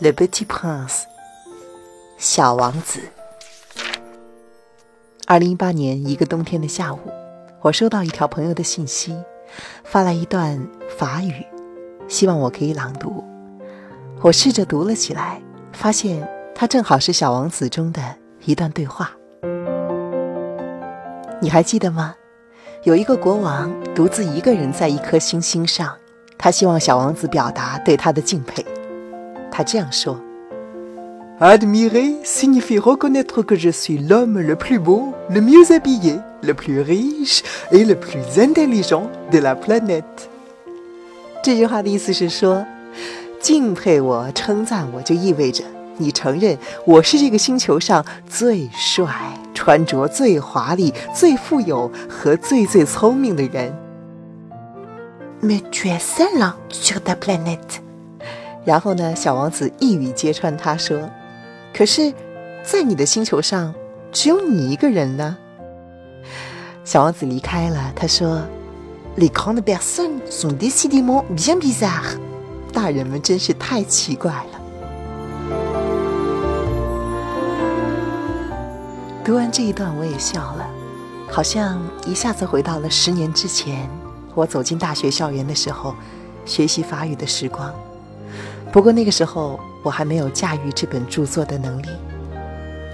Le Petit Prince，小王子。二零一八年一个冬天的下午，我收到一条朋友的信息，发来一段法语，希望我可以朗读。我试着读了起来，发现它正好是《小王子》中的一段对话。你还记得吗？有一个国王独自一个人在一颗星星上，他希望小王子表达对他的敬佩。他这样说：“Admirer signifie reconnaître que je suis l'homme le plus beau, le mieux habillé, le plus riche et le plus intelligent de la planète。”这句话的意思是说，敬佩我、称赞我，就意味着你承认我是这个星球上最帅、穿着最华丽、最富有和最最聪明的人。Mais tu es seul sur ta planète。然后呢，小王子一语揭穿，他说：“可是，在你的星球上，只有你一个人呢。”小王子离开了，他说：“Les grandes personnes sont décidément bien bizarres。”大人们真是太奇怪了。读完这一段，我也笑了，好像一下子回到了十年之前，我走进大学校园的时候，学习法语的时光。不过那个时候我还没有驾驭这本著作的能力，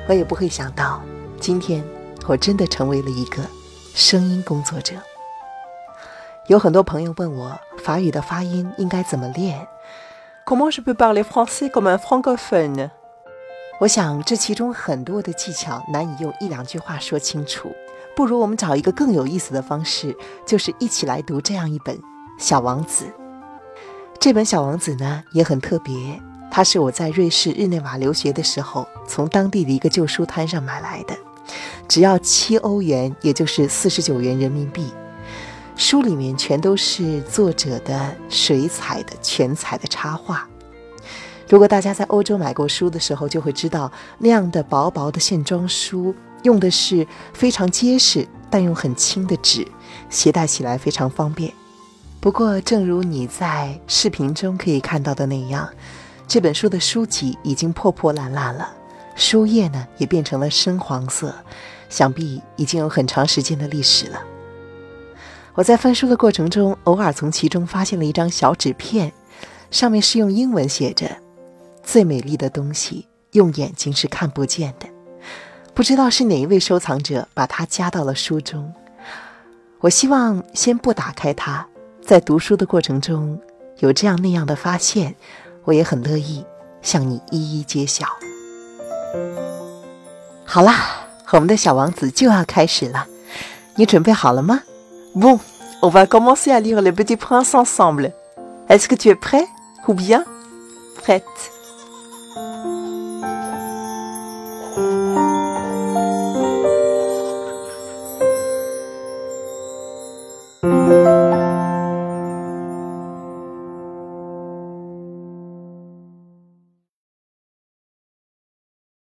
我也不会想到，今天我真的成为了一个声音工作者。有很多朋友问我法语的发音应该怎么练？Comment je peux parler français comme un francophone？我想这其中很多的技巧难以用一两句话说清楚，不如我们找一个更有意思的方式，就是一起来读这样一本《小王子》。这本《小王子》呢也很特别，它是我在瑞士日内瓦留学的时候从当地的一个旧书摊上买来的，只要七欧元，也就是四十九元人民币。书里面全都是作者的水彩的全彩的插画。如果大家在欧洲买过书的时候，就会知道那样的薄薄的线装书用的是非常结实但又很轻的纸，携带起来非常方便。不过，正如你在视频中可以看到的那样，这本书的书籍已经破破烂烂了，书页呢也变成了深黄色，想必已经有很长时间的历史了。我在翻书的过程中，偶尔从其中发现了一张小纸片，上面是用英文写着：“最美丽的东西用眼睛是看不见的。”不知道是哪一位收藏者把它加到了书中。我希望先不打开它。在读书的过程中，有这样那样的发现，我也很乐意向你一一揭晓。好啦，我们的小王子就要开始了，你准备好了吗？Bon, on va commencer à lire Le Petit Prince ensemble. Est-ce que tu es prêt ou bien prête?